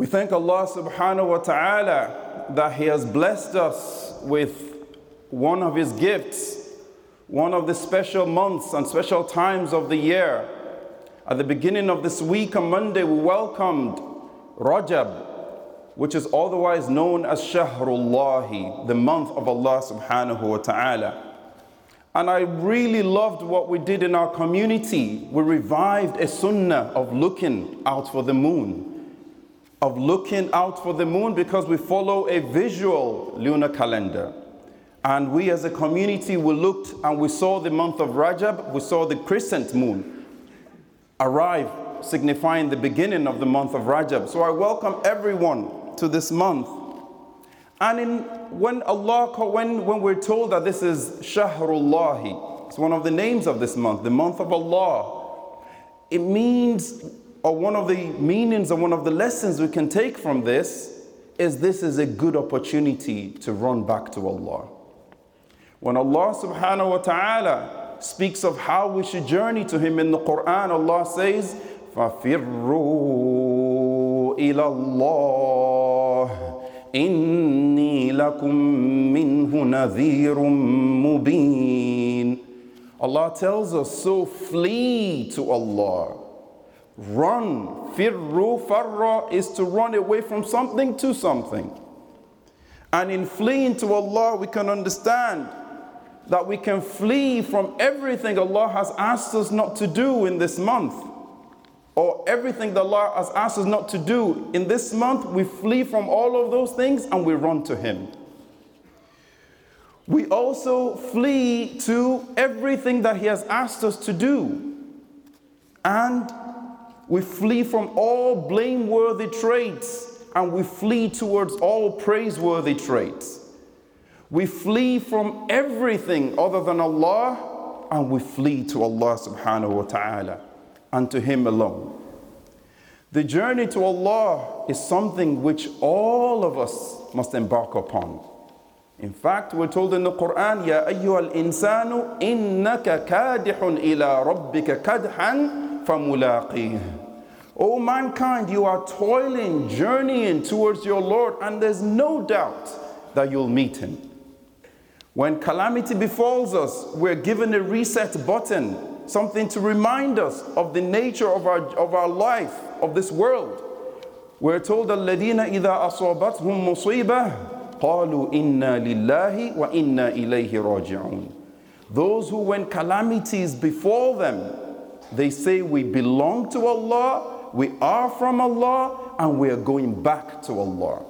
We thank Allah subhanahu wa ta'ala that He has blessed us with one of His gifts, one of the special months and special times of the year. At the beginning of this week on Monday, we welcomed Rajab, which is otherwise known as Shahrullahi, the month of Allah subhanahu wa ta'ala. And I really loved what we did in our community. We revived a sunnah of looking out for the moon, of looking out for the moon because we follow a visual lunar calendar. And we as a community, we looked and we saw the month of Rajab, we saw the crescent moon arrive, signifying the beginning of the month of Rajab. So I welcome everyone to this month. And in, when Allah, when, when we're told that this is Shahrullahi, it's one of the names of this month, the month of Allah, it means, or one of the meanings or one of the lessons we can take from this is this is a good opportunity to run back to Allah. When Allah subhanahu wa ta'ala speaks of how we should journey to Him in the Quran, Allah says, فَفِرُّوا إِلَى اللَّهِ إني لكم منه نذير مبين Allah tells us, so flee to Allah. Run. Firru farra is to run away from something to something. And in fleeing to Allah, we can understand that we can flee from everything Allah has asked us not to do in this month or everything that Allah has asked us not to do. In this month, we flee from all of those things and we run to Him. We also flee to everything that He has asked us to do. And we flee from all blameworthy traits and we flee towards all praiseworthy traits. We flee from everything other than Allah and we flee to Allah subhanahu wa ta'ala and to Him alone. The journey to Allah is something which all of us must embark upon. In fact, we're told in the Quran, Ya ayyuhal insanu innaka kadihun ila rabbika kadhan famulaqih. O mankind, you are toiling, journeying towards your Lord, and there's no doubt that you'll meet Him. When calamity befalls us, we're given a reset button something to remind us of the nature of our, of our life, of this world. We're told, الَّذِينَ إِذَا أَصَابَتْهُمْ مُصِيبَةٌ قَالُوا إِنَّا لِلَّهِ وَإِنَّا إِلَيْهِ رَاجِعُونَ Those who when calamities befall them, they say we belong to Allah, we are from Allah, and we are going back to Allah.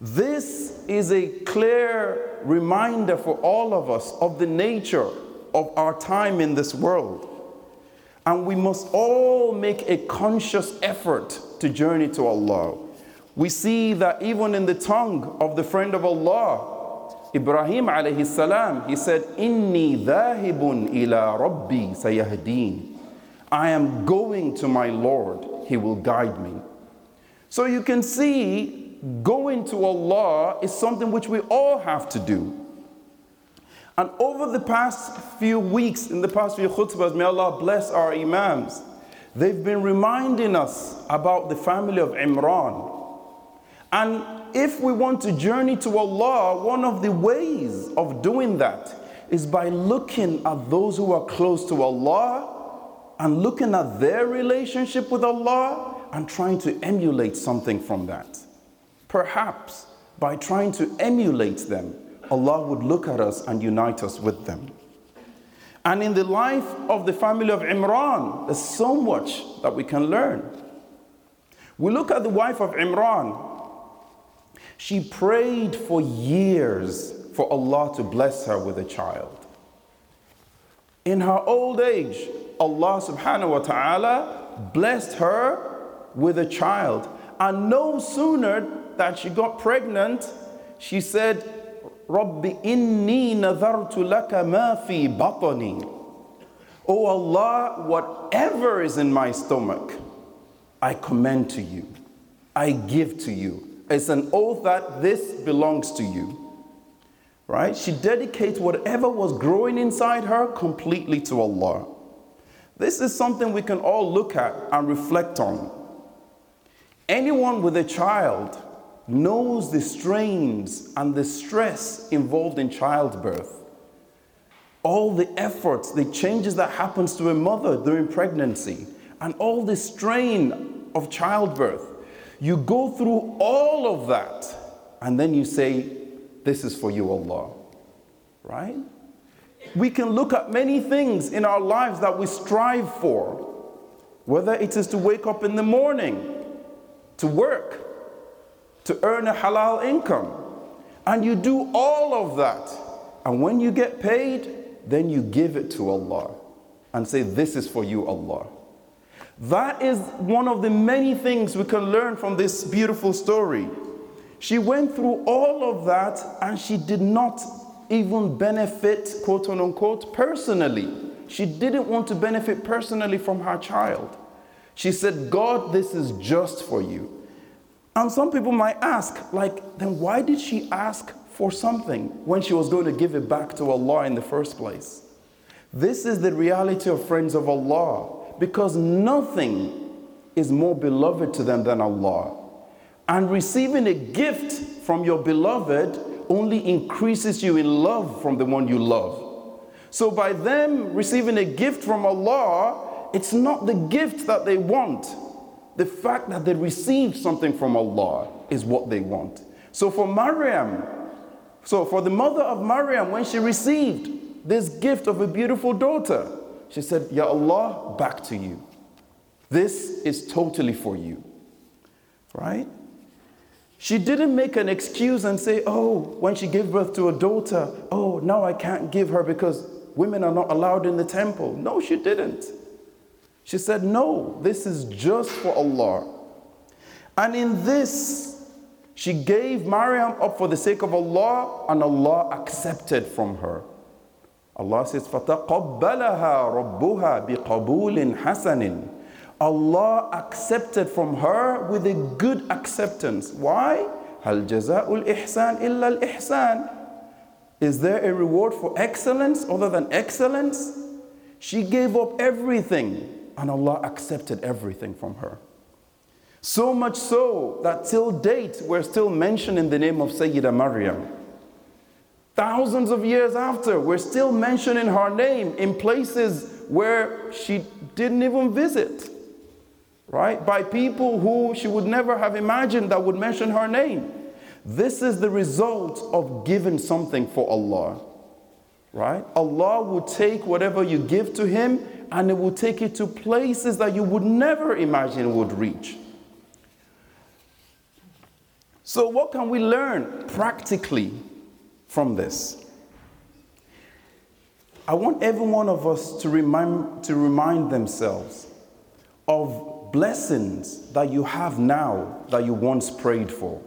This is a clear reminder for all of us of the nature of our time in this world. And we must all make a conscious effort to journey to Allah. We see that even in the tongue of the friend of Allah, Ibrahim alayhi salam, he said, Inni dhahibun ila rabbi sayahdeen. I am going to my Lord, He will guide me. So you can see, going to Allah is something which we all have to do. And over the past few weeks, in the past few khutbahs, may Allah bless our Imams, they've been reminding us about the family of Imran. And if we want to journey to Allah, one of the ways of doing that is by looking at those who are close to Allah and looking at their relationship with Allah and trying to emulate something from that. Perhaps by trying to emulate them, Allah would look at us and unite us with them. And in the life of the family of Imran, there's so much that we can learn. We look at the wife of Imran. She prayed for years for Allah to bless her with a child. In her old age, Allah subhanahu wa ta'ala blessed her with a child. And no sooner that she got pregnant, she said, Rabbi inni nadhartu laka ma fi batani. O Allah, whatever is in my stomach, I commend to you. I give to you. It's an oath that this belongs to you. Right? She dedicates whatever was growing inside her completely to Allah. This is something we can all look at and reflect on. Anyone with a child knows the strains and the stress involved in childbirth. All the efforts, the changes that happens to a mother during pregnancy, and all the strain of childbirth. You go through all of that, and then you say, This is for you, Allah. Right? We can look at many things in our lives that we strive for, whether it is to wake up in the morning, to work, to earn a halal income. And you do all of that. And when you get paid, then you give it to Allah and say, This is for you, Allah. That is one of the many things we can learn from this beautiful story. She went through all of that and she did not even benefit, quote unquote, personally. She didn't want to benefit personally from her child. She said, God, this is just for you. And some people might ask, like, then why did she ask for something when she was going to give it back to Allah in the first place? This is the reality of friends of Allah because nothing is more beloved to them than Allah. And receiving a gift from your beloved only increases you in love from the one you love. So, by them receiving a gift from Allah, it's not the gift that they want, the fact that they received something from Allah is what they want. So for Maryam, so for the mother of Maryam, when she received this gift of a beautiful daughter, she said, Ya Allah, back to you. This is totally for you. Right? She didn't make an excuse and say, Oh, when she gave birth to a daughter, oh, now I can't give her because women are not allowed in the temple. No, she didn't. She said, No, this is just for Allah. And in this, she gave Maryam up for the sake of Allah, and Allah accepted from her. Allah says, فَتَقَبَّلَهَا رَبُّهَا بِقَبُولٍ حَسَنٍ Allah accepted from her with a good acceptance. Why? Hal jaza'ul ihsan illa al ihsan. Is there a reward for excellence other than excellence? She gave up everything and Allah accepted everything from her. So much so that till date we're still mentioning the name of Sayyida Maryam. Thousands of years after, we're still mentioning her name in places where she didn't even visit right? By people who she would never have imagined that would mention her name. This is the result of giving something for Allah, right? Allah will take whatever you give to Him and it will take it to places that you would never imagine would reach. So, what can we learn practically from this? I want every one of us to remind, to remind themselves of blessings that you have now that you once prayed for.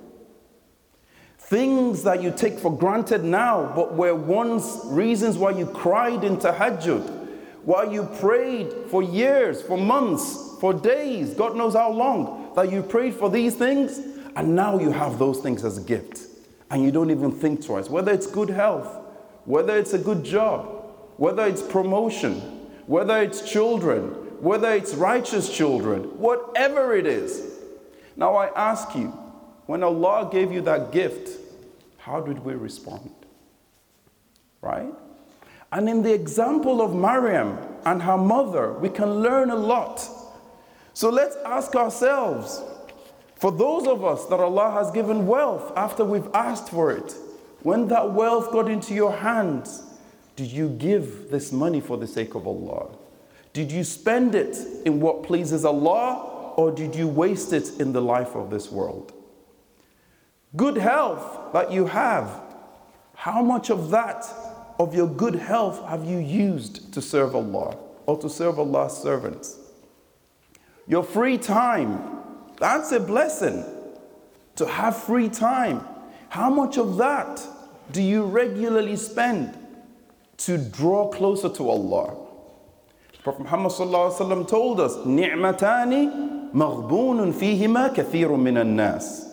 Things that you take for granted now, but were once reasons why you cried in tahajjud why you prayed for years, for months, for days, God knows how long, that you prayed for these things, and now you have those things as a gift. And you don't even think twice. Whether it's good health, whether it's a good job, whether it's promotion, whether it's children, whether it's righteous children, whatever it is. Now I ask you, when Allah gave you that gift, how did we respond? Right? And in the example of Maryam and her mother, we can learn a lot. So let's ask ourselves for those of us that Allah has given wealth after we've asked for it, when that wealth got into your hands, did you give this money for the sake of Allah? Did you spend it in what pleases Allah or did you waste it in the life of this world? Good health that you have, how much of that of your good health have you used to serve Allah or to serve Allah's servants? Your free time, that's a blessing. To have free time. How much of that do you regularly spend to draw closer to Allah? Prophet Muhammad told us, "Ni'matani maghbunun fihima kathirun minan nas."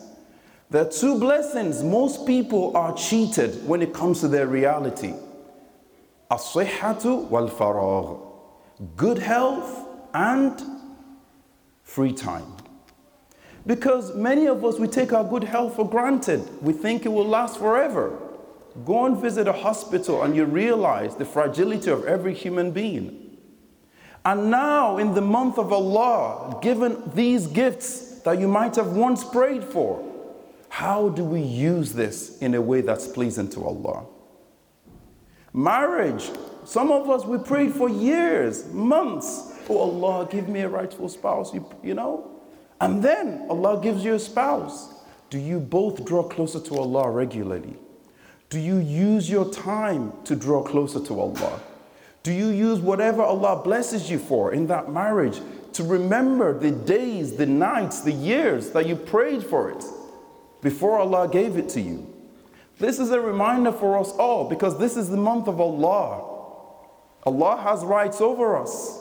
There are two blessings most people are cheated when it comes to their reality. Wal faragh. Good health and free time. Because many of us, we take our good health for granted. We think it will last forever. Go and visit a hospital and you realize the fragility of every human being. And now, in the month of Allah, given these gifts that you might have once prayed for, how do we use this in a way that's pleasing to Allah? Marriage. Some of us, we prayed for years, months. Oh, Allah, give me a rightful spouse, you, you know? And then Allah gives you a spouse. Do you both draw closer to Allah regularly? Do you use your time to draw closer to Allah? Do you use whatever Allah blesses you for in that marriage to remember the days, the nights, the years that you prayed for it before Allah gave it to you? This is a reminder for us all because this is the month of Allah. Allah has rights over us.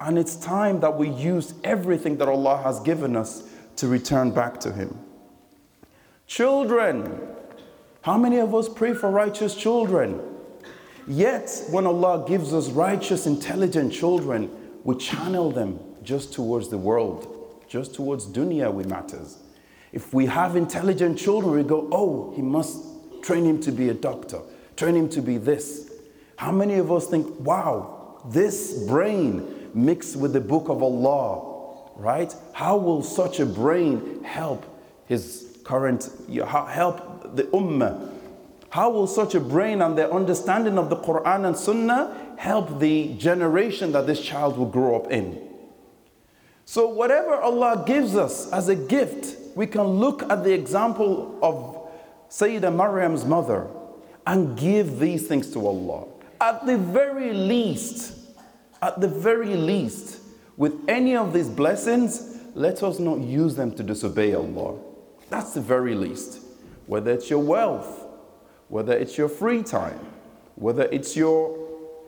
And it's time that we use everything that Allah has given us to return back to Him. Children. How many of us pray for righteous children? Yet, when Allah gives us righteous, intelligent children, we channel them just towards the world, just towards dunya we matters. If we have intelligent children, we go, oh, he must train him to be a doctor, train him to be this. How many of us think, wow, this brain mixed with the book of Allah, right? How will such a brain help his current, help the ummah? How will such a brain and their understanding of the Quran and Sunnah help the generation that this child will grow up in? So, whatever Allah gives us as a gift, we can look at the example of Sayyidah Maryam's mother and give these things to Allah. At the very least, at the very least, with any of these blessings, let us not use them to disobey Allah. That's the very least. Whether it's your wealth, whether it's your free time, whether it's your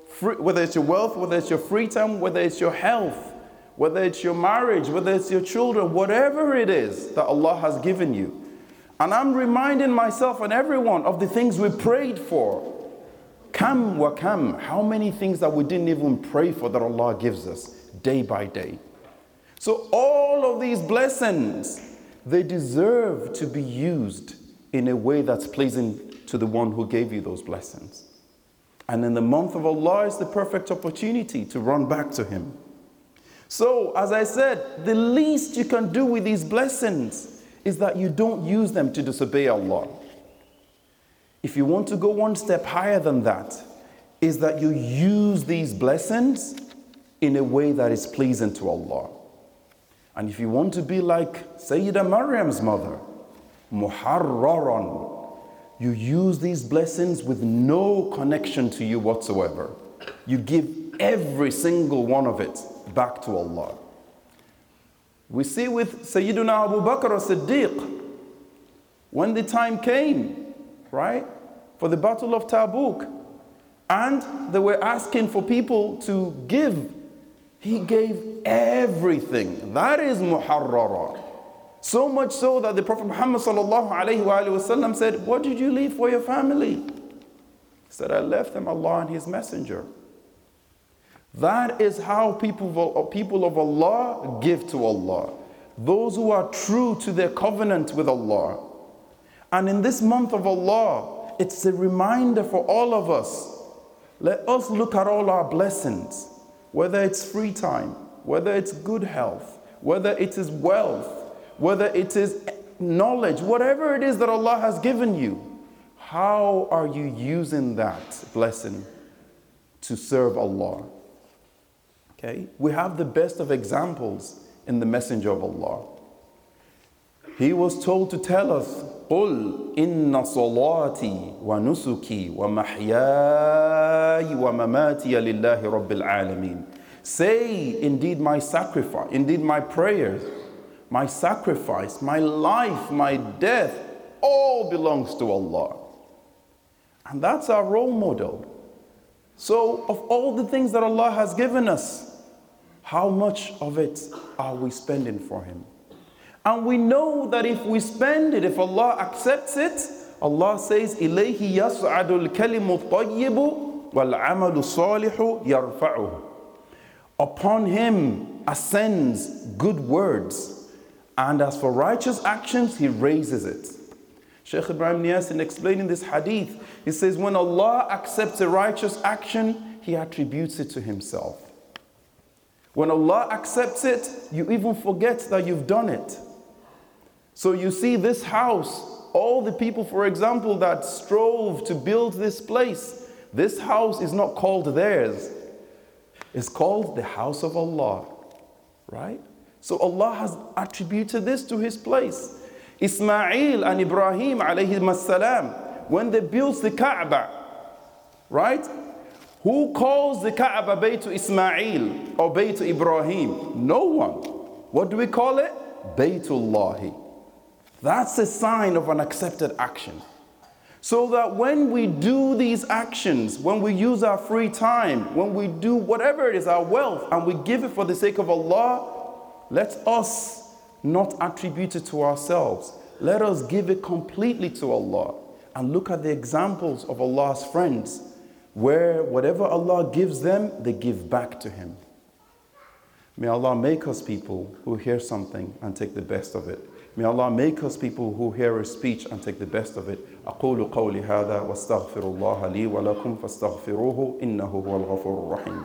free, whether it's your wealth, whether it's your free time, whether it's your health, whether it's your marriage, whether it's your children, whatever it is that Allah has given you. And I'm reminding myself and everyone of the things we prayed for Kam wa kam, how many things that we didn't even pray for that Allah gives us day by day. So, all of these blessings, they deserve to be used in a way that's pleasing to the one who gave you those blessings. And in the month of Allah is the perfect opportunity to run back to Him. So, as I said, the least you can do with these blessings is that you don't use them to disobey Allah. If you want to go one step higher than that, is that you use these blessings in a way that is pleasing to Allah. And if you want to be like Sayyidah Maryam's mother, muharraran, you use these blessings with no connection to you whatsoever. You give every single one of it back to Allah. We see with Sayyidina Abu Bakr as-Siddiq, when the time came, right? for the Battle of Tabuk. And they were asking for people to give. He gave everything. That is muharrara. So much so that the Prophet Muhammad wasallam said, What did you leave for your family? He said, I left them Allah and His Messenger. That is how people uh, people of Allah give to Allah. Those who are true to their covenant with Allah. And in this month of Allah, it's a reminder for all of us. Let us look at all our blessings, whether it's free time, whether it's good health, whether it is wealth, whether it is knowledge, whatever it is that Allah has given you. How are you using that blessing to serve Allah? Okay? We have the best of examples in the Messenger of Allah. He was told to tell us قل إن صلاتي ونسكي ومحياي ومماتي لله رب العالمين Say, indeed, my sacrifice, indeed, my prayers, my sacrifice, my life, my death, all belongs to Allah. And that's our role model. So, of all the things that Allah has given us, how much of it are we spending for Him? And we know that if we spend it, if Allah accepts it, Allah says, إِلَيْهِ يَصْعَدُ الْكَلِمُ الطَّيِّبُ وَالْعَمَلُ الصَّالِحُ يَرْفَعُهُ Upon him ascends good words, and as for righteous actions, He raises it. Sheikh Ibrahim Niasse, in explaining this hadith, he says, When Allah accepts a righteous action, He attributes it to Himself. When Allah accepts it, you even forget that you've done it. So you see, this house, all the people, for example, that strove to build this place, this house is not called theirs. It's called the house of Allah, right? So Allah has attributed this to His place. Ismail and Ibrahim alayhi salam, when they built the Kaaba, right? Who calls the Kaaba Bayt Ismail or Bayt Ibrahim? No one. What do we call it? Baytullahi. That's a sign of an accepted action. So that when we do these actions, when we use our free time, when we do whatever it is, our wealth, and we give it for the sake of Allah, let us not attribute it to ourselves. Let us give it completely to Allah. And look at the examples of Allah's friends, where whatever Allah gives them, they give back to Him. May Allah make us people who hear something and take the best of it. May Allah make us people who hear a speech and take the best of it. أقول قولي هذا واستغفر الله لي ولكم فاستغفروه إنه هو الغفور الرحيم